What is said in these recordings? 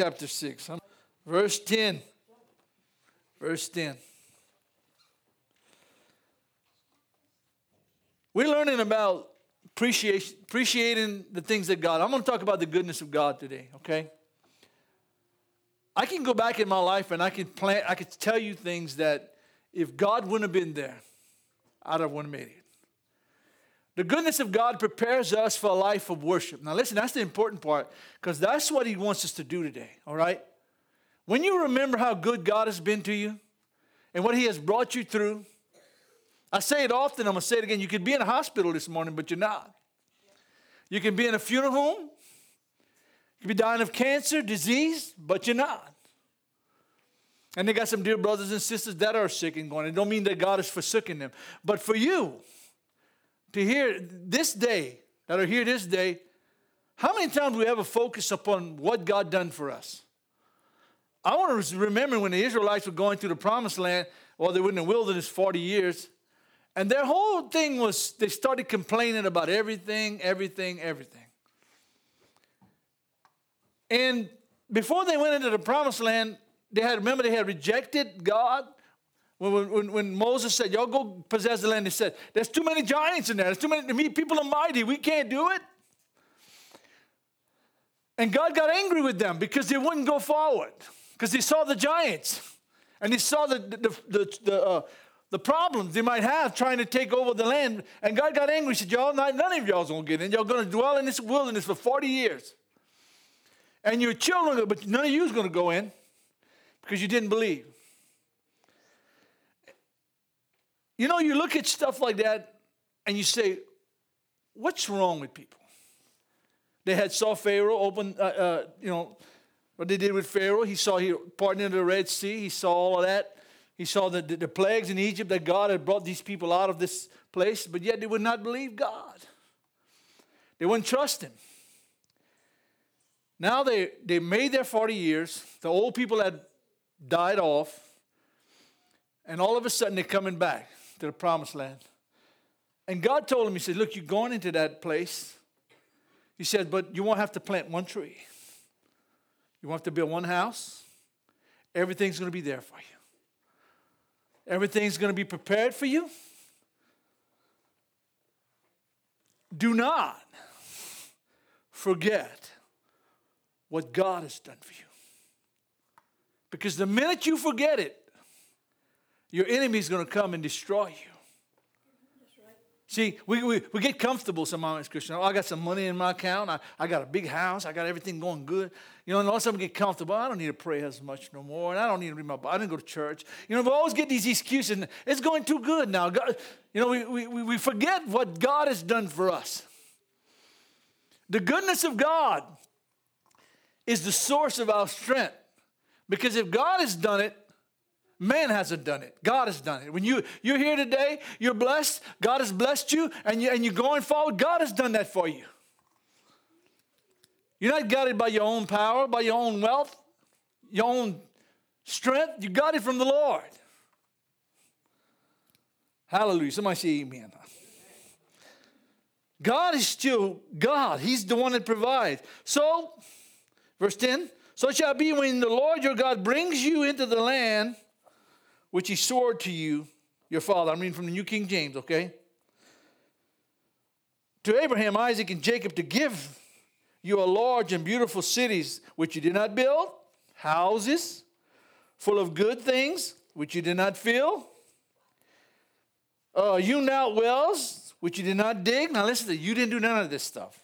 chapter 6, verse 10. Verse 10. We're learning about appreciation, appreciating the things of God. I'm going to talk about the goodness of God today, okay? I can go back in my life and I can plant, I can tell you things that if God wouldn't have been there, I'd have wouldn't have made it. The goodness of God prepares us for a life of worship. Now, listen, that's the important part because that's what He wants us to do today, all right? When you remember how good God has been to you and what He has brought you through, I say it often, I'm going to say it again. You could be in a hospital this morning, but you're not. You can be in a funeral home, you could be dying of cancer, disease, but you're not. And they got some dear brothers and sisters that are sick and going. It don't mean that God is forsaking them. But for you, to hear this day, that are here this day, how many times we have a focus upon what God done for us? I want to remember when the Israelites were going through the promised land, well, they were in the wilderness 40 years, and their whole thing was they started complaining about everything, everything, everything. And before they went into the promised land, they had remember they had rejected God. When, when, when, Moses said, Y'all go possess the land, he said, There's too many giants in there. There's too many people are mighty. We can't do it. And God got angry with them because they wouldn't go forward. Because he saw the giants. And he saw the, the, the, the, uh, the problems they might have trying to take over the land. And God got angry. He said, Y'all, none of y'all's gonna get in. Y'all gonna dwell in this wilderness for 40 years. And your children, but none of you's gonna go in because you didn't believe. You know, you look at stuff like that and you say, what's wrong with people? They had saw Pharaoh open, uh, uh, you know, what they did with Pharaoh. He saw he parted into the Red Sea. He saw all of that. He saw the, the, the plagues in Egypt that God had brought these people out of this place, but yet they would not believe God. They wouldn't trust Him. Now they, they made their 40 years. The old people had died off. And all of a sudden they're coming back to the promised land. And God told him, He said, Look, you're going into that place. He said, But you won't have to plant one tree. You won't have to build one house. Everything's going to be there for you. Everything's going to be prepared for you. Do not forget what God has done for you. Because the minute you forget it, your enemy is going to come and destroy you. See, we, we, we get comfortable sometimes, Christian. Oh, I got some money in my account. I, I got a big house. I got everything going good. You know, and all of a sudden we get comfortable. I don't need to pray as much no more. And I don't need to read my Bible. I didn't go to church. You know, we always get these excuses. And it's going too good now. God, you know, we, we, we forget what God has done for us. The goodness of God is the source of our strength. Because if God has done it, Man hasn't done it. God has done it. When you, you're here today, you're blessed. God has blessed you, and, you, and you're going forward. God has done that for you. You're not guided by your own power, by your own wealth, your own strength. You got it from the Lord. Hallelujah. Somebody say amen. God is still God. He's the one that provides. So, verse 10 So it shall be when the Lord your God brings you into the land which he swore to you, your father. I'm reading from the New King James, okay? To Abraham, Isaac, and Jacob to give you a large and beautiful cities which you did not build, houses full of good things which you did not fill, uh, you now wells which you did not dig. Now listen, to you didn't do none of this stuff.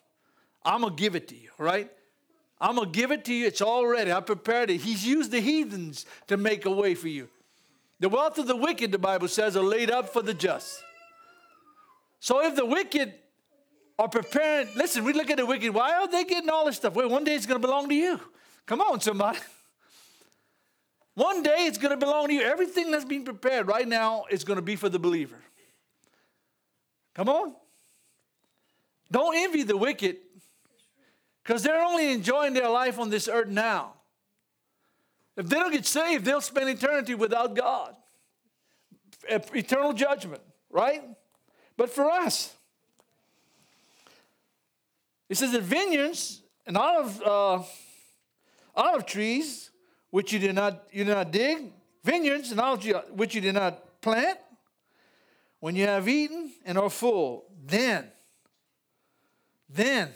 I'm gonna give it to you, right? I'm gonna give it to you. It's all ready. I prepared it. He's used the heathens to make a way for you. The wealth of the wicked, the Bible says, are laid up for the just. So if the wicked are preparing, listen, we look at the wicked, why are they getting all this stuff? Well, one day it's going to belong to you. Come on, somebody. One day it's going to belong to you. Everything that's being prepared right now is going to be for the believer. Come on. Don't envy the wicked because they're only enjoying their life on this earth now. If they don't get saved, they'll spend eternity without God. Eternal judgment, right? But for us, it says that vineyards and olive, uh, olive trees which you did not you did not dig, vineyards and olive trees which you did not plant. When you have eaten and are full, then, then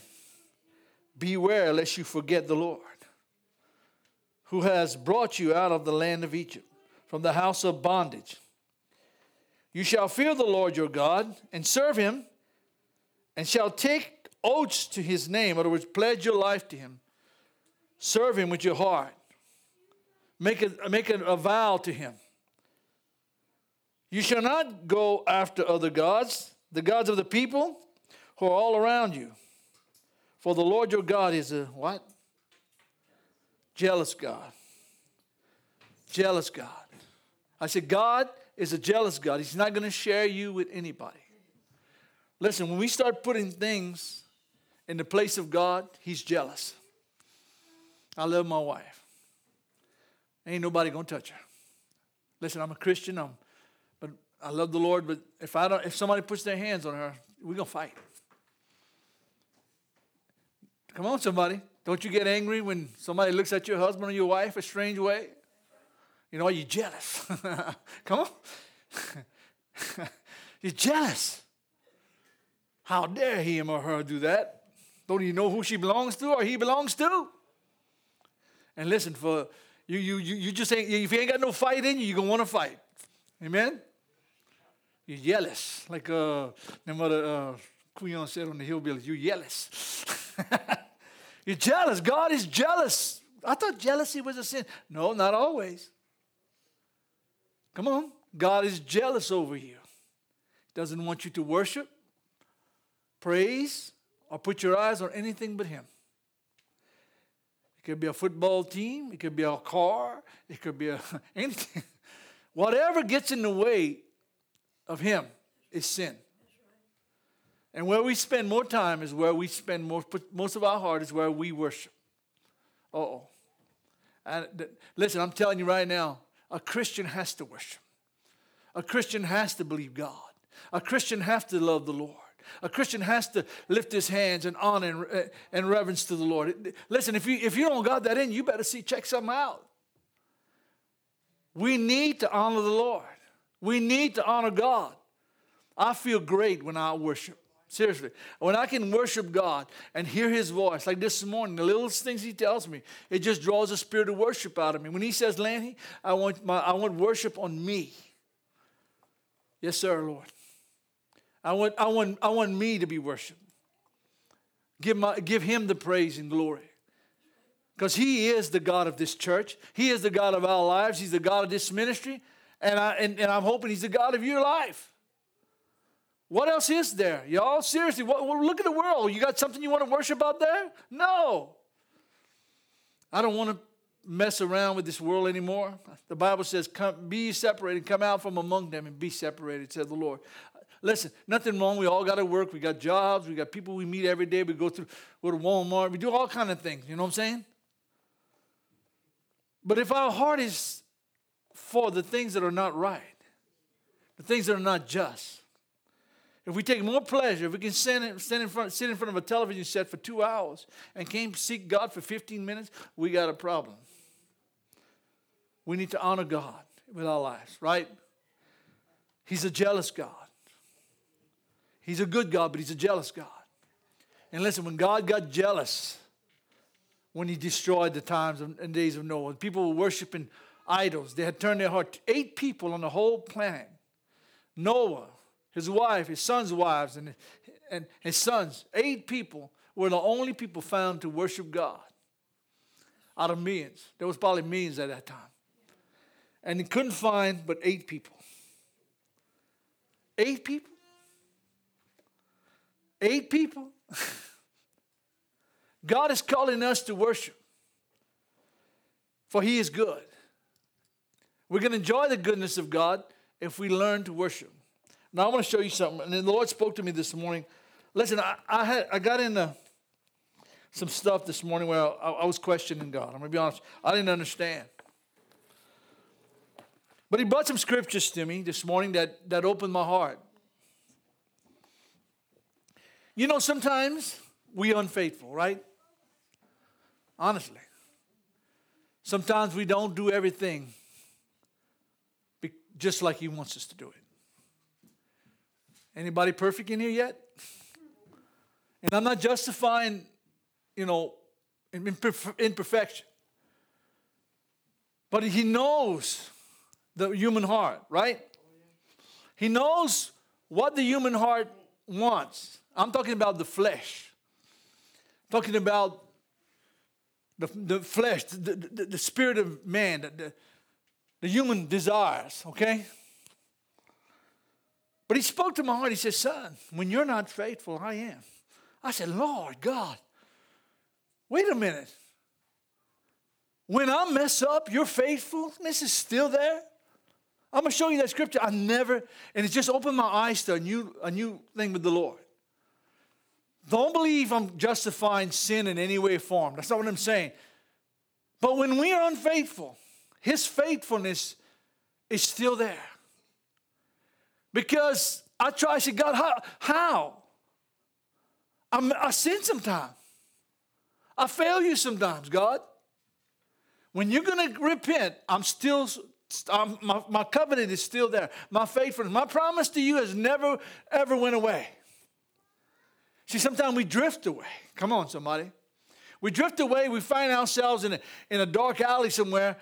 beware lest you forget the Lord, who has brought you out of the land of Egypt, from the house of bondage. You shall fear the Lord your God and serve him, and shall take oaths to his name. In other words, pledge your life to him. Serve him with your heart. Make, a, make a, vow to him. You shall not go after other gods, the gods of the people who are all around you. For the Lord your God is a what? Jealous God. Jealous God. I said, God is a jealous God. He's not going to share you with anybody. Listen, when we start putting things in the place of God, He's jealous. I love my wife. Ain't nobody gonna touch her. Listen, I'm a Christian. I'm, but I love the Lord. But if I don't, if somebody puts their hands on her, we're gonna fight. Come on, somebody. Don't you get angry when somebody looks at your husband or your wife a strange way? You know, are you're jealous. Come on. you're jealous. How dare him or her do that? Don't you know who she belongs to or he belongs to? And listen, for you, you, you, you just ain't, if you ain't got no fight in you, you're to want to fight. Amen? You're jealous. Like uh, my mother uh, Queen said on the hillbillies, you're jealous. you're jealous. God is jealous. I thought jealousy was a sin. No, not always. Come on. God is jealous over you. He doesn't want you to worship, praise, or put your eyes on anything but Him. It could be a football team, it could be a car, it could be a, anything. Whatever gets in the way of Him is sin. And where we spend more time is where we spend most, most of our heart is where we worship. oh. Listen, I'm telling you right now, a Christian has to worship. A Christian has to believe God. A Christian has to love the Lord. A Christian has to lift his hands in honor and, uh, and reverence to the Lord. Listen, if you, if you don't got that in, you better see, check something out. We need to honor the Lord. We need to honor God. I feel great when I worship. Seriously. When I can worship God and hear His voice, like this morning, the little things He tells me, it just draws a spirit of worship out of me. When He says, Lanny, I want, my, I want worship on me. Yes, sir, Lord. I want, I want, I want me to be worshiped. Give, my, give him the praise and glory. Because he is the God of this church. He is the God of our lives. He's the God of this ministry. And, I, and, and I'm hoping he's the God of your life. What else is there, y'all? Seriously, what, look at the world. You got something you want to worship out there? No. I don't want to mess around with this world anymore. The Bible says, come, be separated, come out from among them and be separated, said the Lord. Listen, nothing wrong. We all got to work. We got jobs. We got people we meet every day. We go through, go to Walmart. We do all kind of things. You know what I'm saying? But if our heart is for the things that are not right, the things that are not just, if we take more pleasure, if we can stand, stand in front, sit in front of a television set for two hours and can't seek God for 15 minutes, we got a problem. We need to honor God with our lives, right? He's a jealous God. He's a good God, but he's a jealous God. And listen, when God got jealous, when he destroyed the times and days of Noah, people were worshiping idols. They had turned their heart. Eight people on the whole planet Noah, his wife, his son's wives, and, and his sons, eight people were the only people found to worship God out of millions. There was probably millions at that time. And he couldn't find but eight people. Eight people? Eight people? God is calling us to worship, for He is good. We're going to enjoy the goodness of God if we learn to worship. Now, I want to show you something. And the Lord spoke to me this morning. Listen, I, I had I got into some stuff this morning where I, I was questioning God. I'm going to be honest, I didn't understand. But He brought some scriptures to me this morning that, that opened my heart. You know, sometimes we unfaithful, right? Honestly. Sometimes we don't do everything just like He wants us to do it. Anybody perfect in here yet? And I'm not justifying, you know, imperfection. But He knows the human heart, right? He knows what the human heart wants. I'm talking about the flesh. I'm talking about the, the flesh, the, the, the spirit of man, the, the human desires, okay? But he spoke to my heart. He said, Son, when you're not faithful, I am. I said, Lord God, wait a minute. When I mess up, your faithfulness is still there? I'm going to show you that scripture. I never, and it just opened my eyes to a new, a new thing with the Lord. Don't believe I'm justifying sin in any way or form. That's not what I'm saying. But when we are unfaithful, His faithfulness is still there. Because I try to say, God, how? how? I'm, I sin sometimes. I fail you sometimes, God. When you're going to repent, I'm still I'm, my, my covenant is still there. My faithfulness, my promise to you has never, ever went away. See, sometimes we drift away. Come on, somebody. We drift away, we find ourselves in a, in a dark alley somewhere,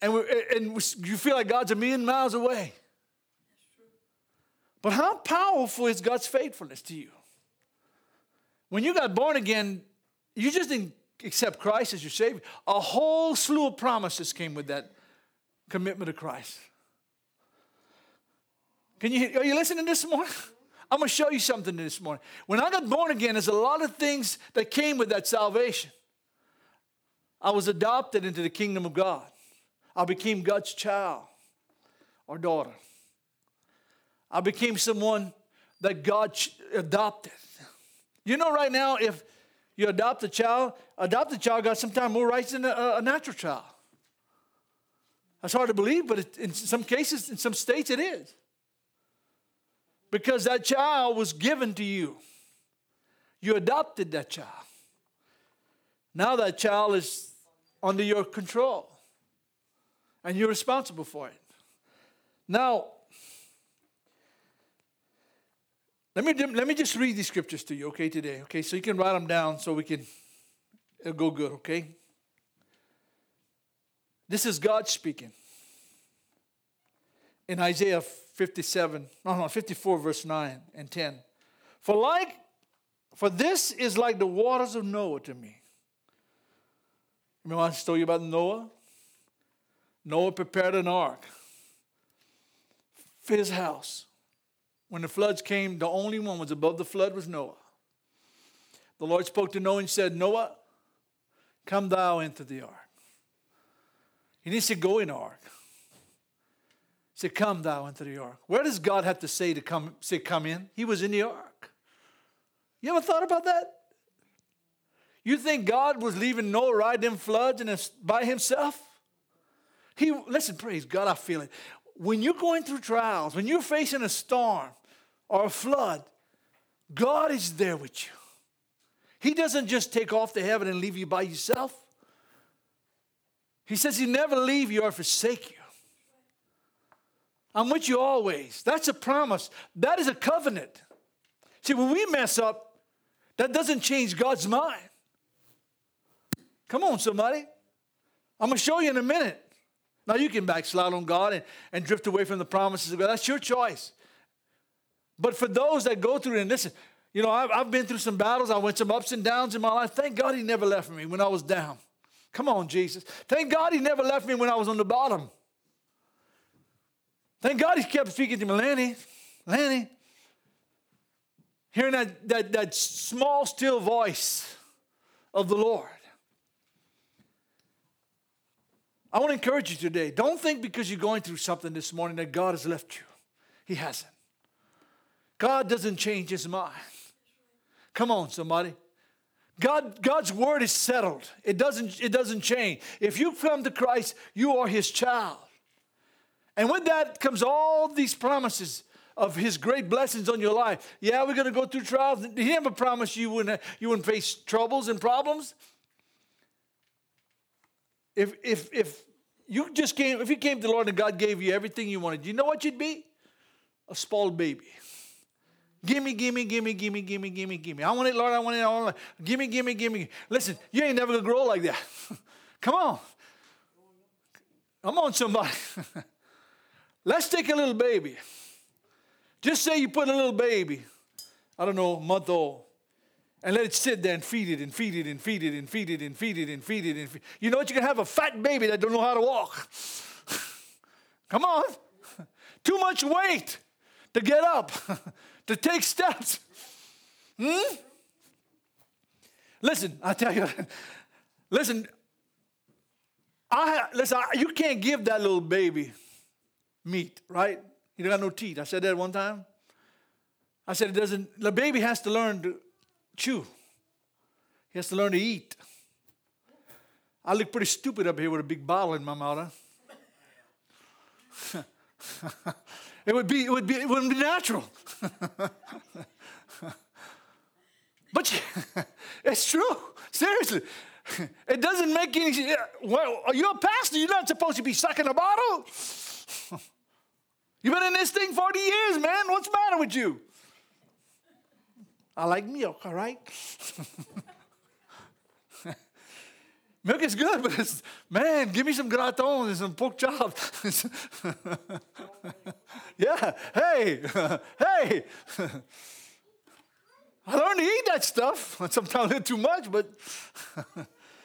and, we, and we, you feel like God's a million miles away. But how powerful is God's faithfulness to you? When you got born again, you just didn't accept Christ as your Savior. A whole slew of promises came with that commitment to Christ. Can you, are you listening this morning? I'm going to show you something this morning. When I got born again, there's a lot of things that came with that salvation. I was adopted into the kingdom of God. I became God's child or daughter. I became someone that God adopted. You know, right now, if you adopt a child, adopt a child got sometimes more rights than a, a natural child. That's hard to believe, but it, in some cases, in some states, it is. Because that child was given to you. You adopted that child. Now that child is under your control, and you're responsible for it. Now, let me, let me just read these scriptures to you, okay, today, okay? So you can write them down so we can, it'll go good, okay? This is God speaking. In Isaiah 57, no, no, 54, verse 9 and 10. For like, for this is like the waters of Noah to me. Remember I told you about Noah? Noah prepared an ark for his house. When the floods came, the only one was above the flood was Noah. The Lord spoke to Noah and said, Noah, come thou into the ark. He didn't say, Go in the ark. He said, Come thou into the ark. Where does God have to say to come say come in? He was in the ark. You ever thought about that? You think God was leaving Noah ride them floods and by himself? He listen, praise God, I feel it. When you're going through trials, when you're facing a storm or a flood, God is there with you. He doesn't just take off to heaven and leave you by yourself. He says he never leave you or forsake you. I'm with you always. That's a promise. That is a covenant. See, when we mess up, that doesn't change God's mind. Come on, somebody. I'm going to show you in a minute. Now, you can backslide on God and, and drift away from the promises of God. That's your choice. But for those that go through it, and listen, you know, I've, I've been through some battles. I went some ups and downs in my life. Thank God He never left me when I was down. Come on, Jesus. Thank God He never left me when I was on the bottom. Thank God He kept speaking to me, Lanny, Lanny. Hearing that, that, that small, still voice of the Lord. I want to encourage you today. Don't think because you're going through something this morning that God has left you. He hasn't. God doesn't change his mind. Come on, somebody. God, God's word is settled. It doesn't, it doesn't change. If you come to Christ, you are his child. And with that comes all these promises of his great blessings on your life. Yeah, we're going to go through trials. Did He never promised you wouldn't, you wouldn't face troubles and problems. if if if you just came, if you came to the Lord and God gave you everything you wanted, you know what you'd be? A spoiled baby. Gimme, gimme, gimme, gimme, gimme, gimme, gimme. I want it, Lord, I want it, I want it. Gimme, gimme, gimme. Listen, you ain't never gonna grow like that. Come on. Come on, somebody. Let's take a little baby. Just say you put a little baby, I don't know, month old, and let it sit there and feed it and feed it and feed it and feed it and feed it and feed it and feed it. You know what? You can have a fat baby that don't know how to walk. Come on. Too much weight to get up, to take steps. Hmm? Listen, I tell you, listen, I listen, I, you can't give that little baby meat, right? He don't got no teeth. I said that one time. I said it doesn't, the baby has to learn to chew. He has to learn to eat. I look pretty stupid up here with a big bottle in my mouth. Huh? it would be, it would be, it wouldn't be natural. but it's true. Seriously. It doesn't make any Well, you're you a pastor? You're not supposed to be sucking a bottle. You've been in this thing 40 years, man. What's the matter with you? I like milk, all right? Milk is good, but it's, man, give me some gratin and some pork chop. yeah, hey, hey. I learned to eat that stuff. Sometimes a little too much, but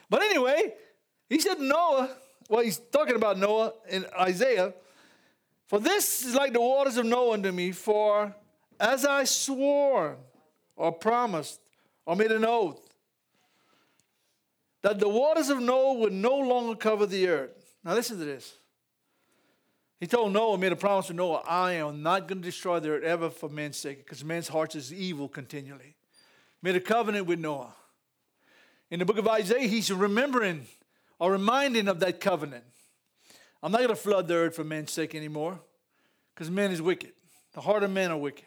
but anyway, he said Noah. Well, he's talking about Noah in Isaiah. For this is like the waters of Noah unto me, for as I swore or promised or made an oath, that the waters of Noah would no longer cover the earth. Now listen to this. He told Noah, made a promise to Noah, I am not going to destroy the earth ever for man's sake, because man's heart is evil continually. Made a covenant with Noah. In the book of Isaiah, he's remembering or reminding of that covenant. I'm not going to flood the earth for man's sake anymore because man is wicked. The heart of men are wicked.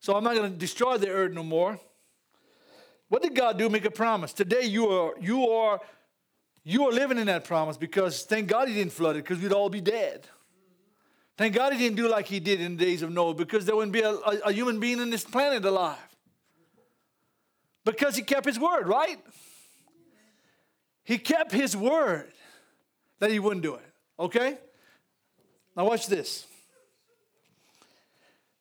So I'm not going to destroy the earth no more. What did God do? Make a promise. Today you are you are you are living in that promise because thank God he didn't flood it because we'd all be dead. Thank God he didn't do like he did in the days of Noah because there wouldn't be a, a, a human being in this planet alive. Because he kept his word, right? He kept his word that he wouldn't do it. Okay? Now, watch this.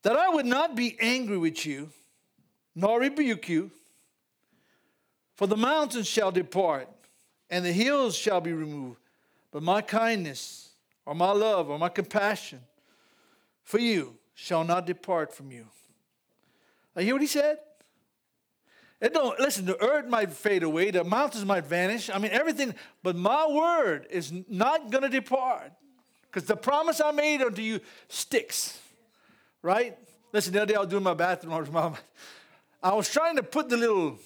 That I would not be angry with you, nor rebuke you, for the mountains shall depart, and the hills shall be removed, but my kindness, or my love, or my compassion for you shall not depart from you. I hear what he said? It don't listen, the earth might fade away, the mountains might vanish. I mean, everything, but my word is not gonna depart. Because the promise I made unto you sticks. Right? Listen, the other day I was doing my bathroom. I was trying to put the little,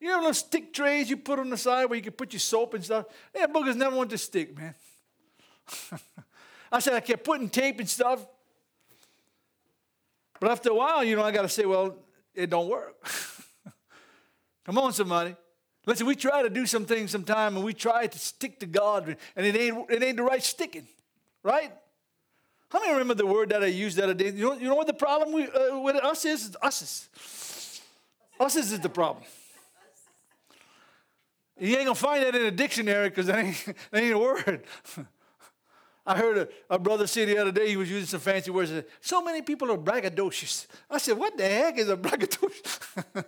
you know, those stick trays you put on the side where you can put your soap and stuff. Yeah, boogers never want to stick, man. I said I kept putting tape and stuff. But after a while, you know, I got to say, well, it don't work. Come on, somebody. Listen, we try to do some things sometime and we try to stick to God and it ain't, it ain't the right sticking, right? How many remember the word that I used the other day? You know, you know what the problem we, uh, with us is? Us is. Us is the problem. You ain't gonna find that in a dictionary because that ain't, that ain't a word. I heard a, a, brother say the other day, he was using some fancy words. Said, so many people are braggadocious. I said, what the heck is a braggadocious?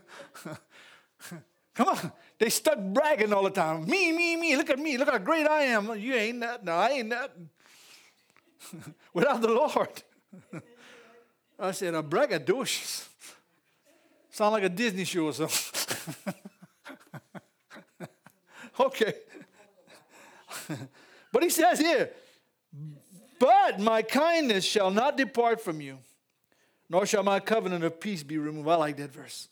Come on. They stuck bragging all the time. Me, me, me. Look at me. Look how great I am. You ain't that. No, I ain't that. Without the Lord. I said, a braggadocious. Sound like a Disney show or something. okay. but he says here, but my kindness shall not depart from you, nor shall my covenant of peace be removed. I like that verse.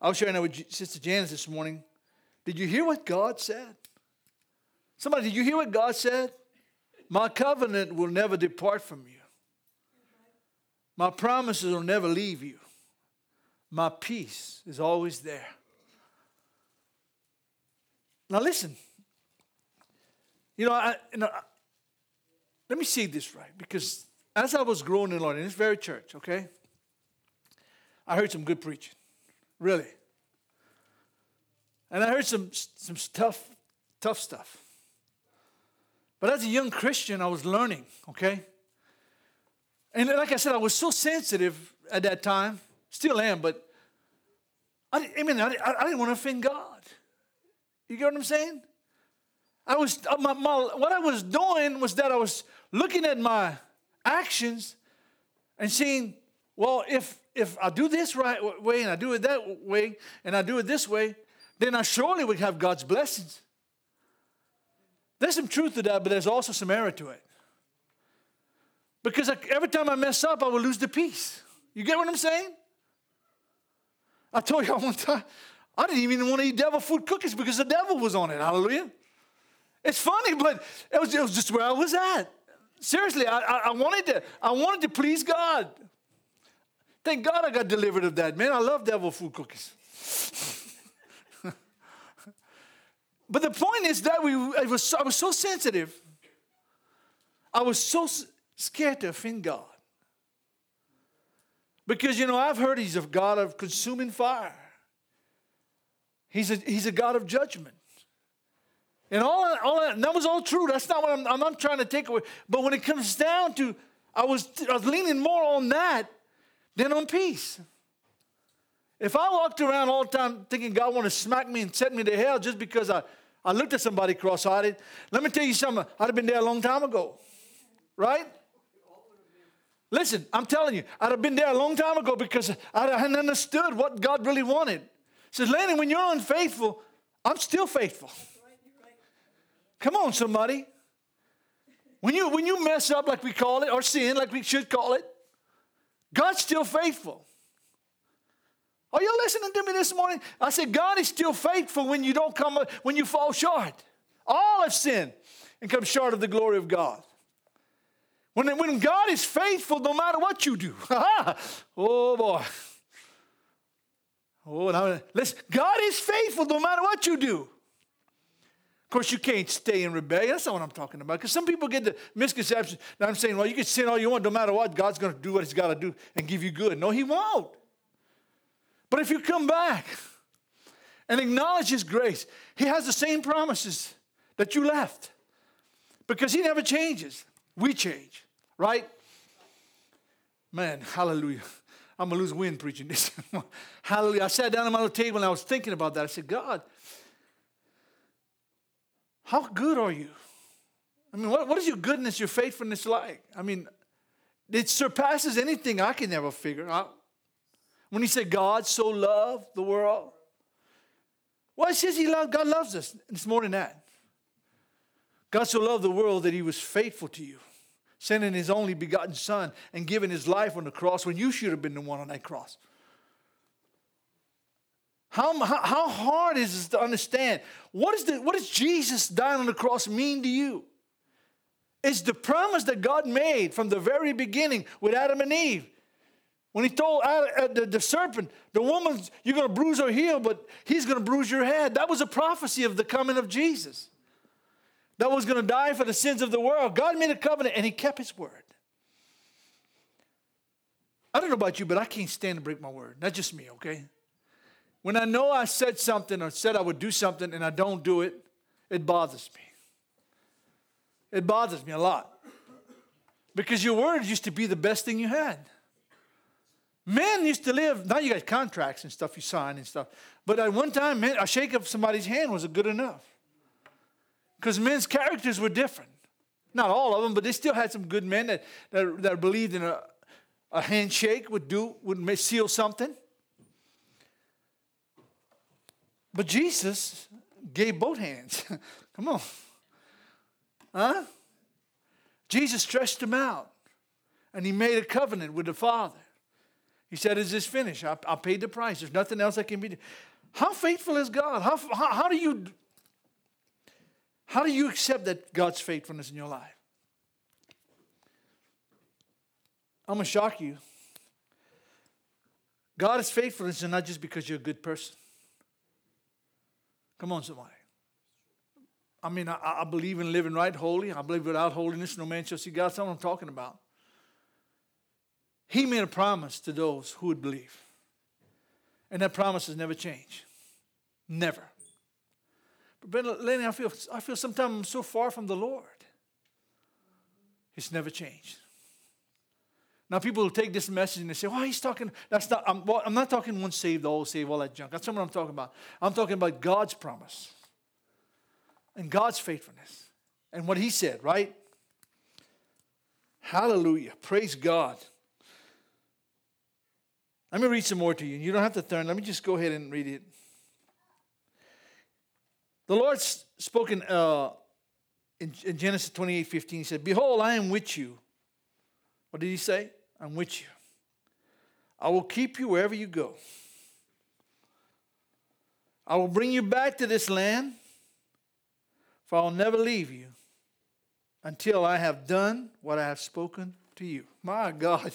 I was sharing that with Sister Janice this morning. Did you hear what God said? Somebody, did you hear what God said? My covenant will never depart from you. My promises will never leave you. My peace is always there. Now, listen. You know, I, you know, let me see this right because as I was growing in Lord, in this very church, okay, I heard some good preaching, really. And I heard some, some tough, tough stuff. But as a young Christian, I was learning, okay? And like I said, I was so sensitive at that time, still am, but I, I mean, I, I didn't want to offend God. You get what I'm saying? I was, uh, my, my, what I was doing was that I was looking at my actions and seeing, well, if, if I do this right way and I do it that way and I do it this way, then I surely would have God's blessings. There's some truth to that, but there's also some error to it. Because every time I mess up, I will lose the peace. You get what I'm saying? I told y'all one time, I didn't even want to eat devil food cookies because the devil was on it. Hallelujah. It's funny, but it was, it was just where I was at. Seriously, I, I, I, wanted to, I wanted to please God. Thank God I got delivered of that. Man, I love devil food cookies. but the point is that we, I, was, I was so sensitive. I was so scared to offend God. Because, you know, I've heard he's a God of consuming fire. He's a, he's a God of judgment. And all, all that, that was all true. That's not what I'm, I'm not trying to take away. But when it comes down to, I was, I was leaning more on that than on peace. If I walked around all the time thinking God want to smack me and set me to hell just because I, I looked at somebody cross-eyed, let me tell you something. I'd have been there a long time ago. Right? Listen, I'm telling you, I'd have been there a long time ago because I hadn't understood what God really wanted. Says, Lanny, when you're unfaithful, I'm still faithful. Come on, somebody. When you, when you mess up, like we call it, or sin, like we should call it, God's still faithful. Are you listening to me this morning? I said, God is still faithful when you don't come, when you fall short. All have sinned and come short of the glory of God. When, when God is faithful, no matter what you do. oh boy. Oh, now listen, God is faithful no matter what you do. Of course, you can't stay in rebellion. That's not what I'm talking about. Because some people get the misconception that I'm saying, well, you can sin all you want, no matter what, God's going to do what He's got to do and give you good. No, He won't. But if you come back and acknowledge His grace, He has the same promises that you left. Because He never changes. We change right? Man, hallelujah. I'm going to lose wind preaching this. hallelujah. I sat down at my little table and I was thinking about that. I said, God, how good are you? I mean, what, what is your goodness, your faithfulness like? I mean, it surpasses anything I can ever figure out. When he said, God so loved the world, well, says he loved, God loves us. It's more than that. God so loved the world that he was faithful to you sending his only begotten son and giving his life on the cross when you should have been the one on that cross. How, how, hard is it to understand? What, is the, what does Jesus dying on the cross mean to you? It's the promise that God made from the very beginning with Adam and Eve. When he told uh, the serpent, the woman, you're going to bruise her heel, but he's going to bruise your head. That was a prophecy of the coming of Jesus that was going to die for the sins of the world. God made a covenant and he kept his word. I don't know about you, but I can't stand to break my word. Not just me, okay? When I know I said something or said I would do something and I don't do it, it bothers me. It bothers me a lot. Because your word used to be the best thing you had. Men used to live, now you got contracts and stuff you sign and stuff. But at one time, man, a shake of somebody's hand was good enough. Because men's characters were different. Not all of them, but they still had some good men that, that, that believed in a, a handshake would do, would seal something. But Jesus gave both hands. Come on. Huh? Jesus stretched them out and he made a covenant with the Father. He said, Is this finished? I, I paid the price. There's nothing else that can be done. How faithful is God? How, how, how do you how do you accept that God's faithfulness in your life? I'm going to shock you. God is faithfulness and not just because you're a good person. Come on, somebody. I mean, I, I, believe in living right, holy. I believe without holiness, no man shall see God. That's what I'm talking about. He made a promise to those who would believe. And that promise has never changed. Never. But uh, Lanny, I feel, I feel sometimes I'm so far from the Lord. It's never changed. Now people will take this message and they say, "Well, he's talking." That's not. I'm, well, I'm not talking once saved, all saved, all that junk. That's not what I'm talking about. I'm talking about God's promise and God's faithfulness and what He said. Right? Hallelujah! Praise God. Let me read some more to you. You don't have to turn. Let me just go ahead and read it. The Lord spoken uh, in, in Genesis 28 15. He said, Behold, I am with you. What did he say? I'm with you. I will keep you wherever you go. I will bring you back to this land, for I'll never leave you until I have done what I have spoken to you. My God.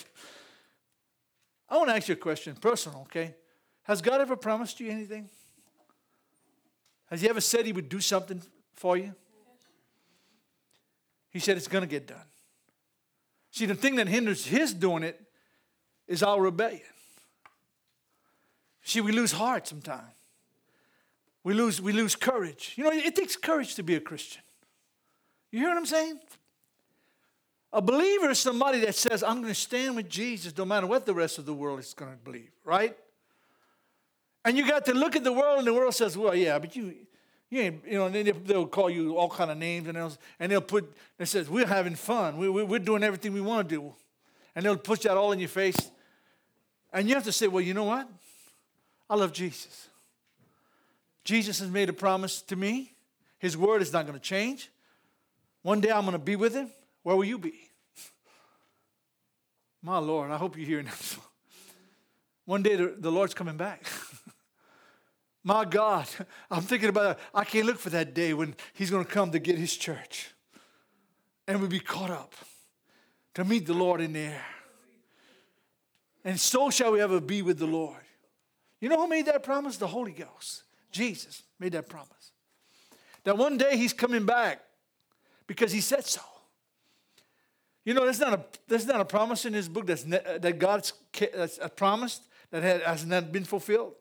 I want to ask you a question, personal, okay? Has God ever promised you anything? Has He ever said He would do something for you? He said it's going to get done. See, the thing that hinders His doing it is our rebellion. See, we lose heart sometimes. We lose, we lose courage. You know, it takes courage to be a Christian. You hear what I'm saying? A believer is somebody that says, I'm going to stand with Jesus no matter what the rest of the world is going to believe, right? And you got to look at the world, and the world says, well, yeah, but you, you ain't, you know, and then they'll call you all kind of names, and they'll, and they'll put, it says, we're having fun. We, we, we're doing everything we want to do. And they'll push that all in your face. And you have to say, well, you know what? I love Jesus. Jesus has made a promise to me. His word is not going to change. One day I'm going to be with him. Where will you be? My Lord, I hope you're hearing this. One day the, the Lord's coming back. My God, I'm thinking about it. I can't look for that day when He's going to come to get His church and we'll be caught up to meet the Lord in the air. And so shall we ever be with the Lord. You know who made that promise? The Holy Ghost. Jesus made that promise. That one day He's coming back because He said so. You know, there's not a, there's not a promise in this book that's ne, that God's that's promised that has not been fulfilled.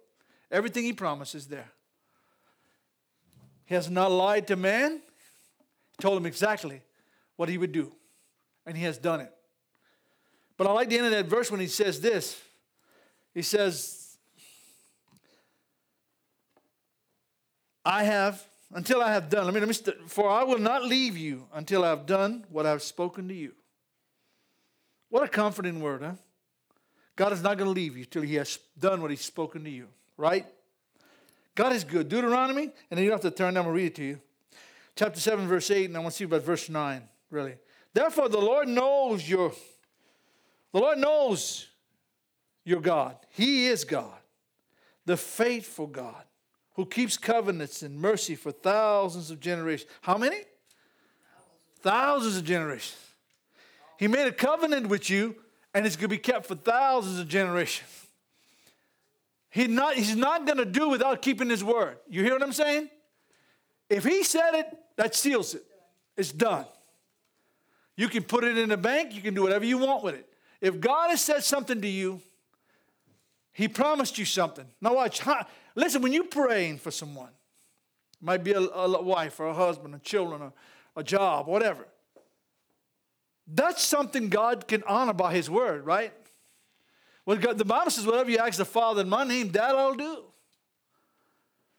Everything He promises there. He has not lied to man. He told him exactly what he would do, and He has done it. But I like the end of that verse when He says this. He says, I have, until I have done, let me, let me, st- for I will not leave you until I have done what I have spoken to you. What a comforting word, huh? God is not going to leave you till He has done what He's spoken to you, right? God is good. Deuteronomy, and then you don't have to turn down and read it to you. Chapter 7, verse 8, and I want to see about verse 9, really. Therefore, the Lord knows your the Lord knows your God. He is God, the faithful God, who keeps covenants and mercy for thousands of generations. How many? Thousands, thousands of generations. He made a covenant with you, and it's going to be kept for thousands of generations. He not, he's not going to do without keeping his word. You hear what I'm saying? If he said it, that seals it. It's done. You can put it in the bank, you can do whatever you want with it. If God has said something to you, he promised you something. Now, watch. Listen, when you're praying for someone, might be a, a wife or a husband, or children, or a job, whatever. That's something God can honor by His word, right? Well, God, the Bible says, whatever you ask the Father in my name, that I'll do.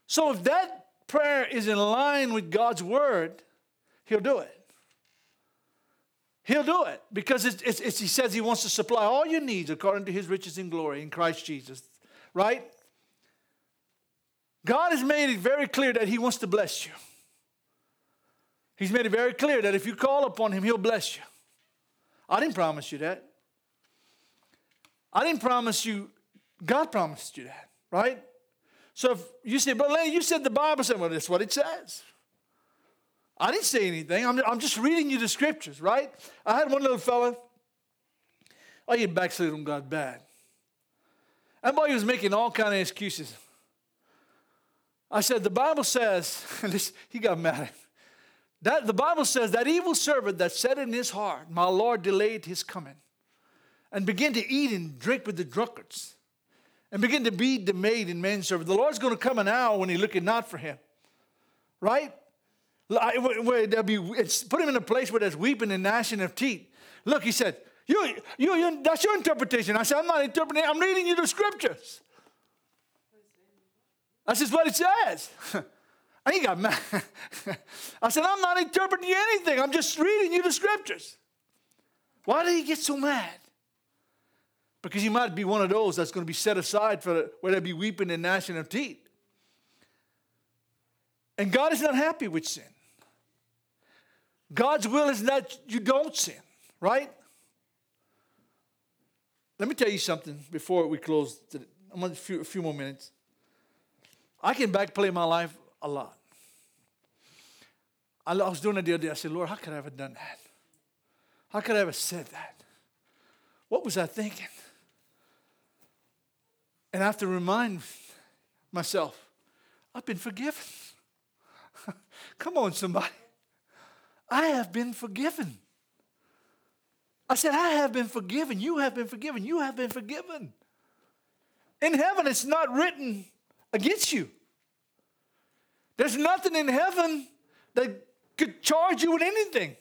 So if that prayer is in line with God's word, He'll do it. He'll do it because it's, it's, it's, He says He wants to supply all your needs according to His riches in glory in Christ Jesus, right? God has made it very clear that He wants to bless you. He's made it very clear that if you call upon Him, He'll bless you. I didn't promise you that. I didn't promise you, God promised you that, right? So if you say, but Lanny, you said the Bible said, well, that's what it says. I didn't say anything. I'm, I'm just reading you the scriptures, right? I had one little fella. Oh, he backslid on God bad. That boy was making all kind of excuses. I said, the Bible says, and this, he got mad. That the Bible says that evil servant that said in his heart, My Lord delayed his coming, and begin to eat and drink with the drunkards, and begin to be the maid and manservant. The Lord's going to come an hour when he looketh not for him. Right? Where there be, put him in a place where there's weeping and gnashing of teeth. Look, he said, you, you, you, that's your interpretation. I said, I'm not interpreting, I'm reading you the scriptures. That's just what it says. And he got mad. I said, I'm not interpreting anything. I'm just reading you the scriptures. Why did he get so mad? Because you might be one of those that's going to be set aside for where there be weeping and gnashing of teeth. And God is not happy with sin. God's will is that you don't sin, right? Let me tell you something before we close. I'm a few, a few more minutes. I can backplay my life a lot. I was doing it the other day. I said, Lord, how could I have done that? How could I have said that? What was I thinking? And I have to remind myself, I've been forgiven. Come on, somebody. I have been forgiven. I said, I have been forgiven. You have been forgiven. You have been forgiven. In heaven, it's not written against you. There's nothing in heaven that could charge you with anything.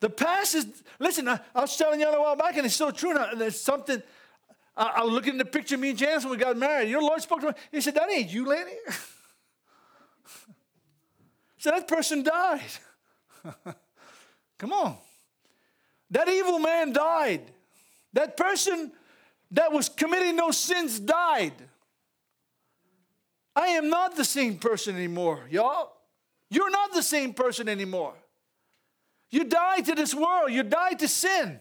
The past is, listen, I, I was telling y'all a while back, and it's so true. Now, there's something, I, I, was looking at the picture of me and Janice when we got married. Your Lord spoke to me. He said, That ain't you, lady. so that person died. Come on. That evil man died. That person that was committing those sins died. I am not the same person anymore, y'all. You're not the same person anymore. You died to this world, you died to sin.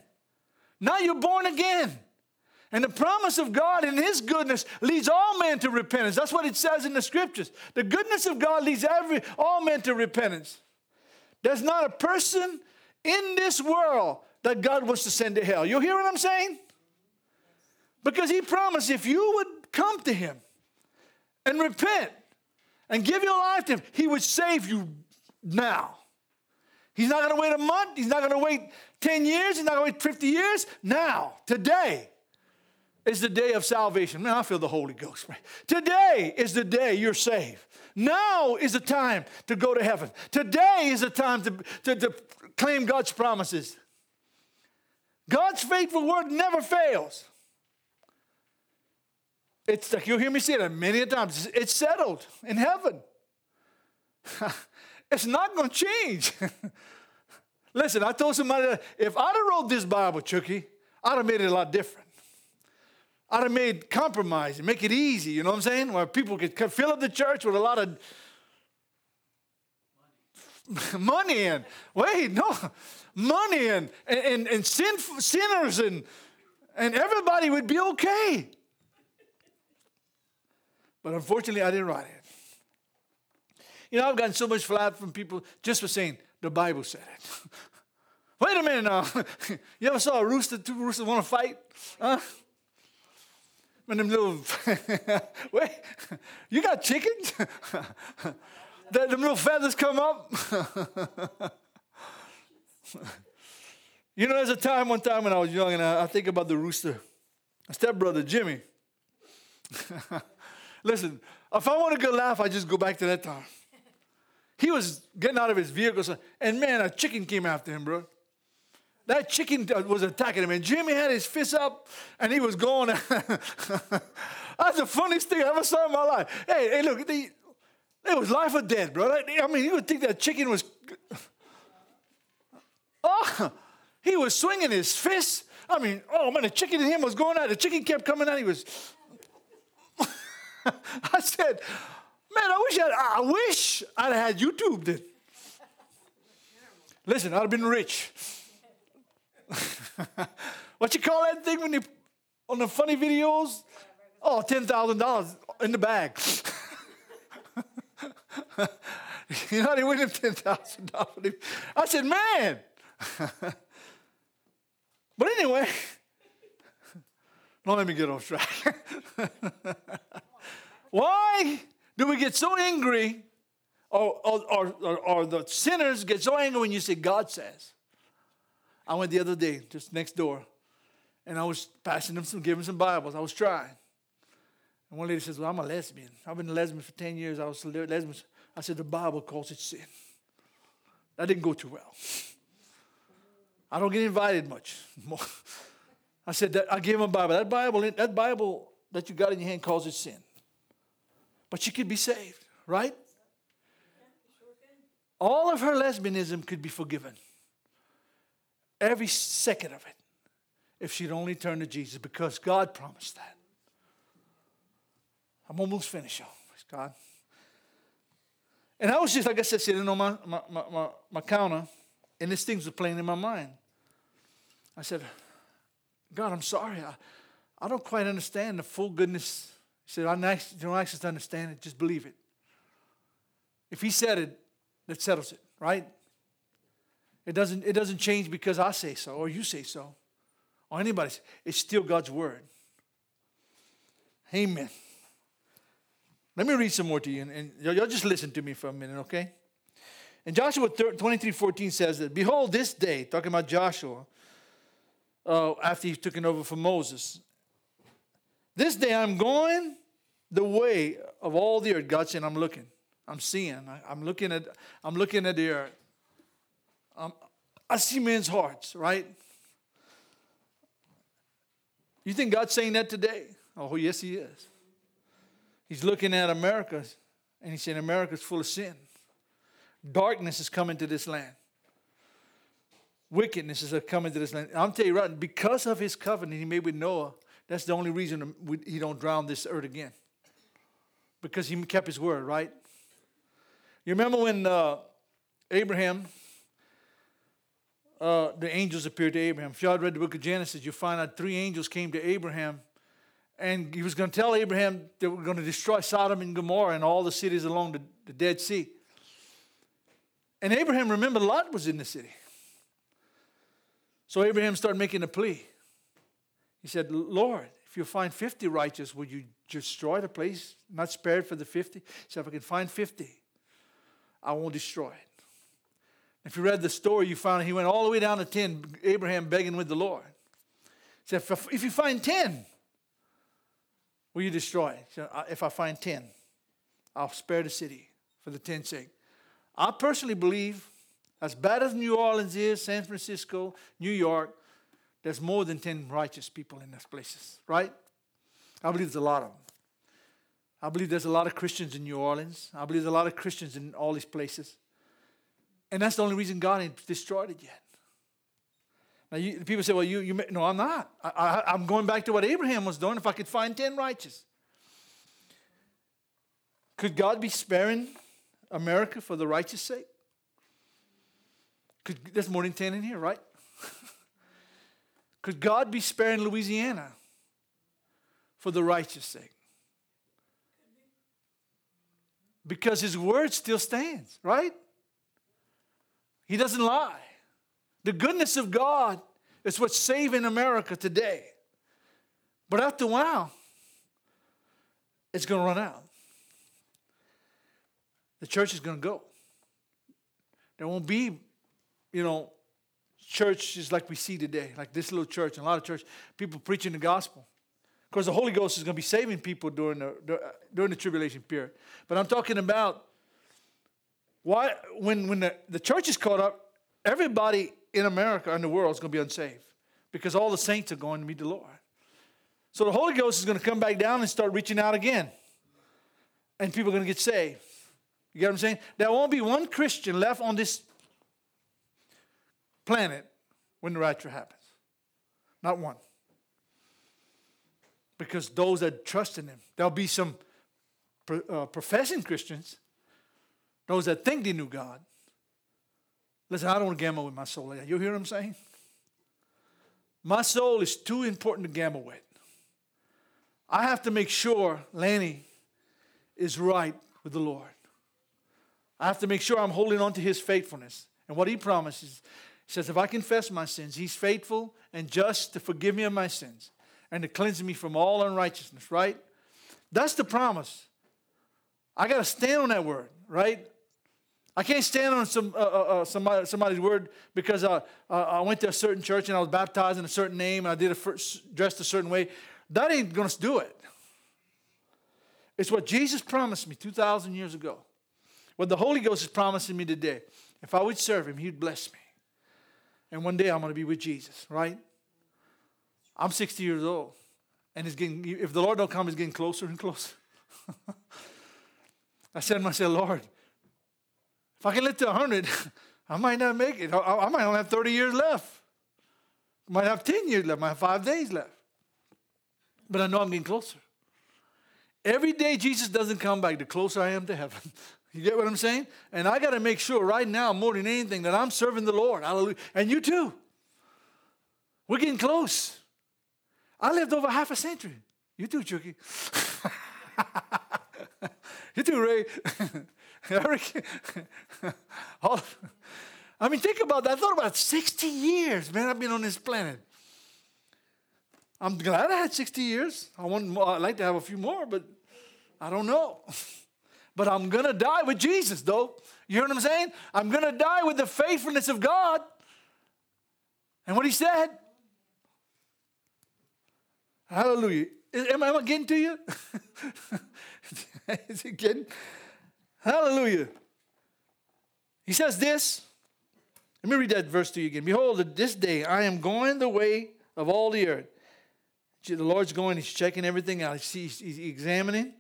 Now you're born again. And the promise of God and His goodness leads all men to repentance. That's what it says in the scriptures. The goodness of God leads every all men to repentance. There's not a person in this world that God wants to send to hell. You hear what I'm saying? Because He promised if you would come to Him, and repent and give your life to Him, He would save you now. He's not going to wait a month. He's not going to wait 10 years. He's not going to wait 50 years. Now, today is the day of salvation. Man, I feel the Holy Ghost. Today is the day you're saved. Now is the time to go to heaven. Today is the time to, to, to claim God's promises. God's faithful word never fails. It's like you'll hear me say that many a times. It's settled in heaven. it's not going to change. Listen, I told somebody that if I'd have wrote this Bible, Chucky, I'd have made it a lot different. I'd have made compromise and make it easy, you know what I'm saying? Where people could fill up the church with a lot of money and wait, no, money and and, and sin, sinners and and everybody would be okay. But unfortunately, I didn't write it. You know, I've gotten so much flack from people just for saying the Bible said it. Wait a minute now. you ever saw a rooster, two roosters want to fight? Huh? And them little, wait, you got chickens? that them little feathers come up? you know, there's a time, one time when I was young, and I, I think about the rooster. My stepbrother, Jimmy. Listen, if I want a good laugh, I just go back to that time. He was getting out of his vehicle, and man, a chicken came after him, bro. That chicken was attacking him, and Jimmy had his fist up, and he was going. That's the funniest thing I ever saw in my life. Hey, hey, look, it was life or death, bro. I mean, you would think that chicken was. Oh, he was swinging his fist. I mean, oh man, the chicken in him was going out. The chicken kept coming out. He was I said, man, I wish I'd, I wish I'd had YouTube then. Listen, I'd have been rich. what you call that thing when you on the funny videos? Oh, ten thousand dollars in the bag. you know, they win him ten thousand dollars. I said, man. but anyway, don't let me get off track. Why do we get so angry or, or, or, or the sinners get so angry when you say God says. I went the other day, just next door, and I was passing them some, giving some Bibles. I was trying. And one lady says, Well, I'm a lesbian. I've been a lesbian for 10 years. I was a lesbian. I said, The Bible calls it sin. That didn't go too well. I don't get invited much. I said, that, I gave him a Bible. That Bible, that Bible that you got in your hand calls it sin. But you could be saved, right? All of her lesbianism could be forgiven. Every second of it. If she'd only turn to Jesus, because God promised that. I'm almost finished, y'all. Praise God. And I was just, like I said, sitting on my, my, my, my, my counter, and these things were playing in my mind. I said, God, I'm sorry. I, I don't quite understand the full goodness. He said, I don't ask us to understand it, just believe it. If he said it, that settles it, right? It doesn't, it doesn't change because I say so or you say so or anybody. It's still God's word. Amen. Let me read some more to you, and, and y'all just listen to me for a minute, okay? And Joshua 23 14 says that, Behold, this day, talking about Joshua, uh, after he took it over from Moses, this day I'm going the way of all the earth. God said, I'm looking. I'm seeing. I, am looking at. I'm looking at the earth. Um, I see men's hearts, right? You think God's saying that today? Oh, yes, He is. He's looking at America and He's saying America's full of sin. Darkness is coming to this land. Wickedness is coming to this land. I'm telling you right, because of His covenant He made with Noah, that's the only reason He don't drown this earth again. Because He kept His word, right? You remember when uh, Abraham, uh, the angels appeared to Abraham. If you all read the book of Genesis, you find out three angels came to Abraham, and he was going to tell Abraham that they were going to destroy Sodom and Gomorrah and all the cities along the, the Dead Sea. And Abraham remembered Lot was in the city. So Abraham started making a plea. He said, Lord, if you find 50 righteous, would you destroy the place, not spare it for the 50? He said, if I can find 50, I won't destroy it. If you read the story, you found he went all the way down to 10, Abraham begging with the Lord. He said, if you find 10, will you destroy it? Said, if I find 10, I'll spare the city for the 10's sake. I personally believe, as bad as New Orleans is, San Francisco, New York, there's more than 10 righteous people in those places, right? I believe there's a lot of them. I believe there's a lot of Christians in New Orleans. I believe there's a lot of Christians in all these places. And that's the only reason God ain't destroyed it yet. Now, you, people say, well, you, you, no, I'm not. I, I, I'm going back to what Abraham was doing if I could find 10 righteous. Could God be sparing America for the righteous sake? Could, there's more than 10 in here, right? Could God be sparing Louisiana for the righteous sake? because his word still stands, right? He doesn't lie. The goodness of God is what's saving America today. But after a while, it's going to run out. The church is going to go. There won't be, you know, churches like we see today, like this little church and a lot of church, people preaching the gospel Of course, the Holy Ghost is going to be saving people during the, during the tribulation period. But I'm talking about why, when, when the, the church is caught up, everybody in America and the world is going to be unsaved because all the saints are going to meet the Lord. So the Holy Ghost is going to come back down and start reaching out again. And people are going to get saved. You get what I'm saying? There won't be one Christian left on this planet when the rapture happens. Not one because those that trust in Him, there'll be some uh, professing Christians, those that think they knew God. Listen, I don't want to gamble with my soul. You hear what I'm saying? My soul is too important to gamble with. I have to make sure Lanny is right with the Lord. I have to make sure I'm holding on to his faithfulness. And what he promises, he says, if I confess my sins, he's faithful and just to forgive me of my sins and to cleanse me from all unrighteousness, right? That's the promise. I got to stand on that word, right? I can't stand on some, uh, uh, uh somebody, somebody's word because uh, uh, I went to a certain church and I was baptized in a certain name and I did a first, dressed a certain way. That ain't going to do it. It's what Jesus promised me 2,000 years ago. What the Holy Ghost is promising me today. If I would serve Him, He'd bless me. And one day I'm going to be with Jesus, right? I'm 60 years old. And it's getting, if the Lord don't come, it's getting closer and closer. I said to myself, Lord, if I can live to 100, I might not make it. I, I might only have 30 years left. I might have 10 years left. I might have five days left. But I know I'm getting closer. Every day Jesus doesn't come back, the closer I am to heaven. You get what I'm saying? And I got to make sure right now, more than anything, that I'm serving the Lord. Hallelujah. And you too. We're getting close. I lived over half a century. You too, Chucky. you too, Ray. I mean, think about that. I thought about 60 years, man, I've been on this planet. I'm glad I had 60 years. I want more, I'd like to have a few more, but I don't know. but I'm going to die with Jesus, though. You hear what I'm saying? I'm going to die with the faithfulness of God. And what he said. Hallelujah. Am I getting to you? Is it getting? Hallelujah. He says this. Let me read that verse to you again. Behold, this day I am going the way of all the earth. The Lord's going, He's checking everything out, He's, examining.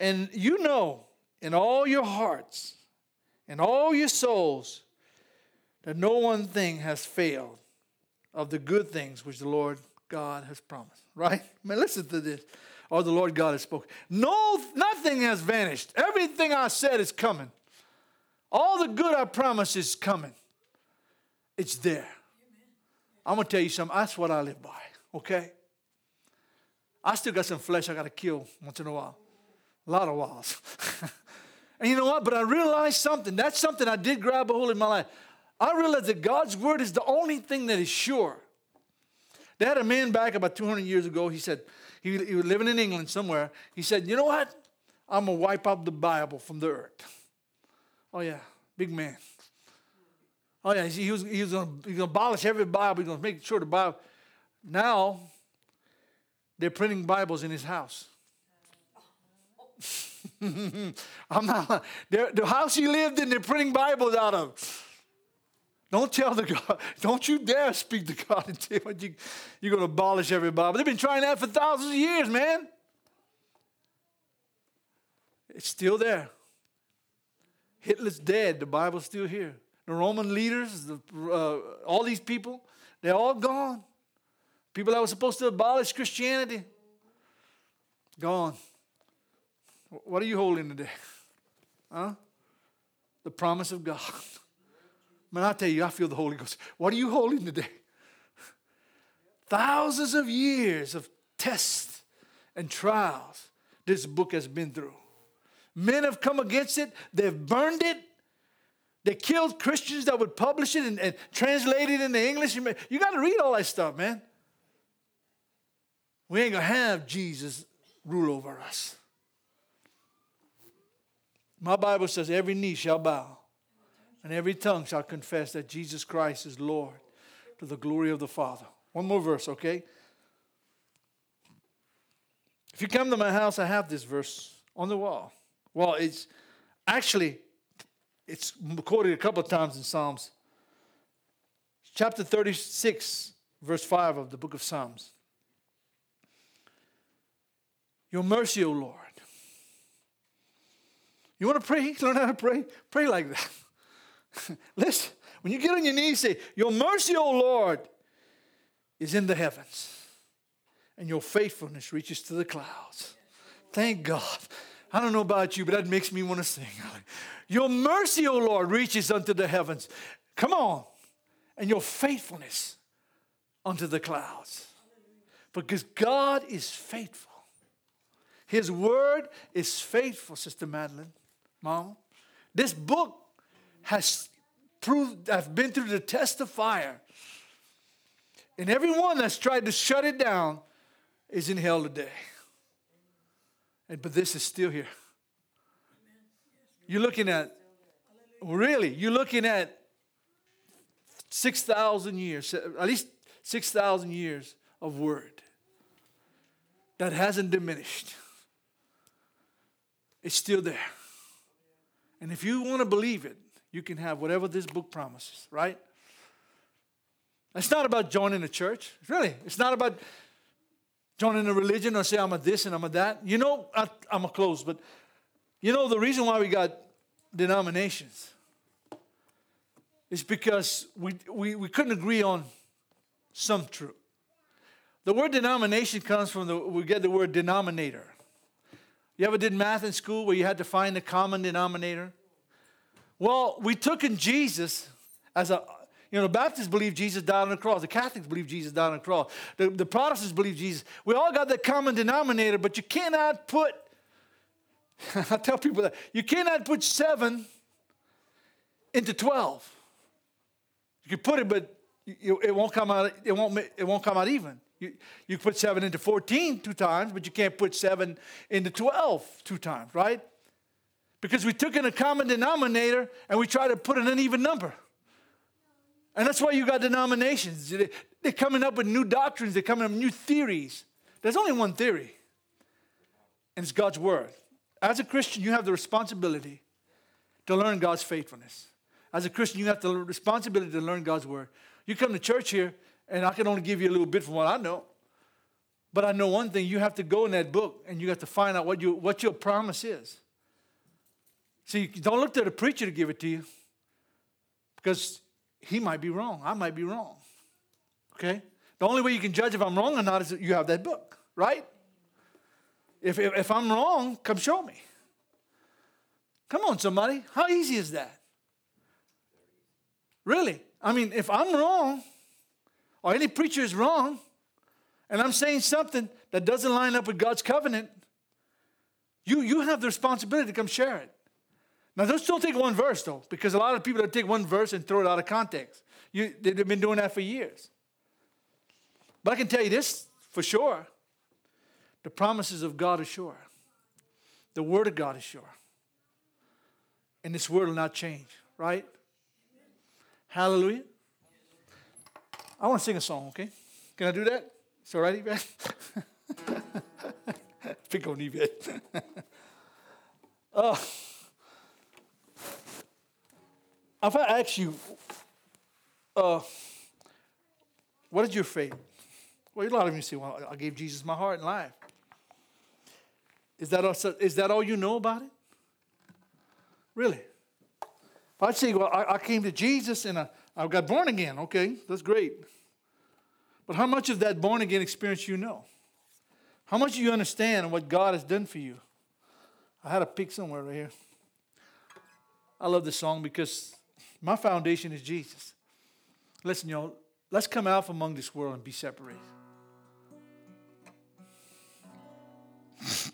And you know in all your hearts and all your souls that no one thing has failed of the good things which the Lord God has promised. Right? Man, listen to this. Or the Lord God has spoken. No, nothing has vanished. Everything I said is coming. All the good I promised is coming. It's there. I'm gonna tell you something. That's what I live by. Okay. I still got some flesh I got to kill once in a while. A lot of whiles. and you know what? But I realized something. That's something I did grab a hold in my life. I realized that God's word is the only thing that is sure. They had a man back about 200 years ago. He said, he, he was living in England somewhere. He said, You know what? I'm going to wipe out the Bible from the earth. Oh, yeah, big man. Oh, yeah, he was, he was going to abolish every Bible. He's going to make sure the Bible. Now, they're printing Bibles in his house. I'm not. The house he lived in, they're printing Bibles out of. Don't tell the God. Don't you dare speak to God and tell you, you're going to abolish every Bible. They've been trying that for thousands of years, man. It's still there. Hitler's dead. The Bible's still here. The Roman leaders, the, uh, all these people, they're all gone. People that were supposed to abolish Christianity, gone. What are you holding today? Huh? The promise of God. Man, I tell you, I feel the Holy Ghost. What are you holding today? Thousands of years of tests and trials this book has been through. Men have come against it, they've burned it, they killed Christians that would publish it and, and translate it into English. You got to read all that stuff, man. We ain't going to have Jesus rule over us. My Bible says every knee shall bow and every tongue shall confess that Jesus Christ is Lord to the glory of the Father. One more verse, okay? If you come to my house, I have this verse on the wall. Well, it's actually it's quoted a couple of times in Psalms. Chapter 36, verse 5 of the book of Psalms. Your mercy, O Lord. You want to pray? Learn how to pray? Pray like that. Listen, when you get on your knees, say, Your mercy, O Lord, is in the heavens, and your faithfulness reaches to the clouds. Thank God. I don't know about you, but that makes me want to sing. Your mercy, O Lord, reaches unto the heavens. Come on. And your faithfulness unto the clouds. Because God is faithful. His word is faithful, Sister Madeline, Mom. This book has proved, I've been through the test of fire. And everyone that's tried to shut it down is in hell today. And, but this is still here. You're looking at Really, you're looking at 6,000 years, at least 6,000 years of word that hasn't diminished. It's still there. And if you want to believe it, you can have whatever this book promises, right? It's not about joining a church. Really, it's not about joining a religion or say I'm a this and I'm a that. You know, I, I'm a close, but you know the reason why we got denominations is because we, we, we couldn't agree on some truth. The word denomination comes from the we get the word denominator. You ever did math in school where you had to find the common denominator? Well, we took in Jesus as a you know, the Baptists believe Jesus died on the cross. The Catholics believe Jesus died on the cross. The, the Protestants believe Jesus. We all got that common denominator, but you cannot put, I tell people that, you cannot put seven into 12. You can put it, but it won't come out, it won't, it won't come out even. You, you put seven into 14 two times, but you can't put seven into 12 two times, right? Because we took in a common denominator and we tried to put an uneven number. And that's why you got denominations. They're coming up with new doctrines, they're coming up with new theories. There's only one theory, and it's God's Word. As a Christian, you have the responsibility to learn God's faithfulness. As a Christian, you have the responsibility to learn God's Word. You come to church here, and I can only give you a little bit from what I know. But I know one thing you have to go in that book and you have to find out what, you, what your promise is. See, don't look to the preacher to give it to you because he might be wrong. I might be wrong. Okay? The only way you can judge if I'm wrong or not is that you have that book, right? If, if, if I'm wrong, come show me. Come on, somebody. How easy is that? Really? I mean, if I'm wrong, or any preacher is wrong, and I'm saying something that doesn't line up with God's covenant, you, you have the responsibility to come share it. Now, don't still take one verse, though, because a lot of people that take one verse and throw it out of context. You, they've been doing that for years. But I can tell you this for sure the promises of God are sure, the Word of God is sure. And this Word will not change, right? Hallelujah. I want to sing a song, okay? Can I do that? It's all right, Yvette? Pick on Yvette. oh. If I ask you, uh, what is your faith? Well, a lot of you say, well, I gave Jesus my heart and life. Is that, all, is that all you know about it? Really? If I'd say, well, I, I came to Jesus and I, I got born again, okay, that's great. But how much of that born again experience you know? How much do you understand what God has done for you? I had a pick somewhere right here. I love this song because my foundation is Jesus. Listen, y'all, let's come out from among this world and be separated.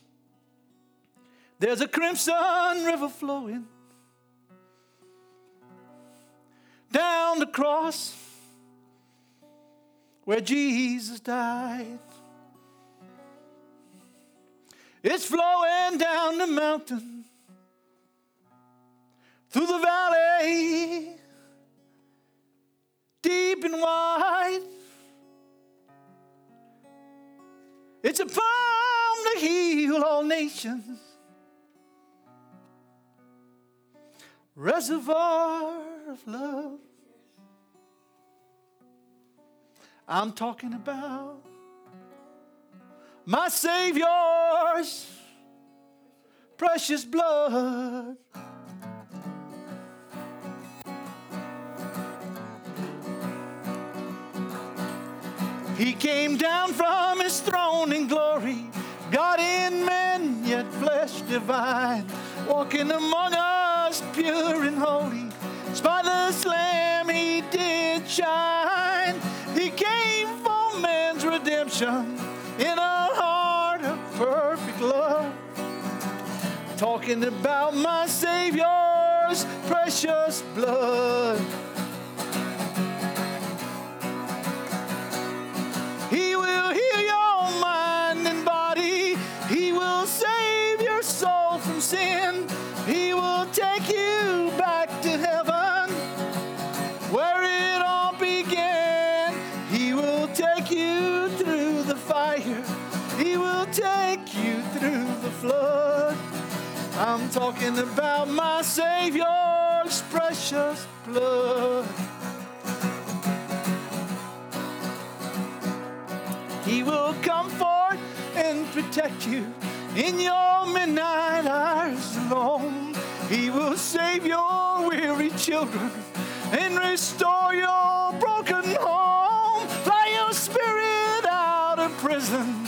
There's a crimson river flowing down the cross where Jesus died. It's flowing down the mountain through the valley, deep and wide. It's a balm to heal all nations. Reservoir of love. I'm talking about my Savior's precious blood. He came down from his throne in glory, God in man, yet flesh divine, walking among us pure and holy. Spotless lamb, he did shine. He came for man's redemption in a heart of perfect love. Talking about my Savior's precious blood. I'm talking about my Savior's precious blood. He will comfort and protect you in your midnight hours alone. He will save your weary children and restore your broken home. Fly your spirit out of prison.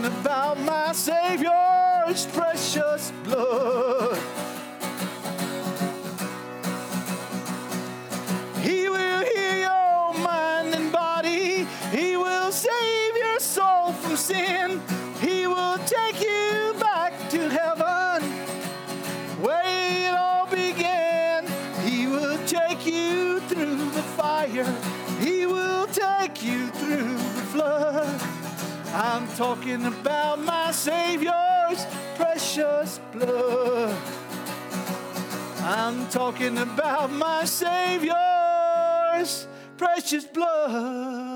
About my Savior's precious blood. Talking about my Savior's precious blood. I'm talking about my Savior's precious blood.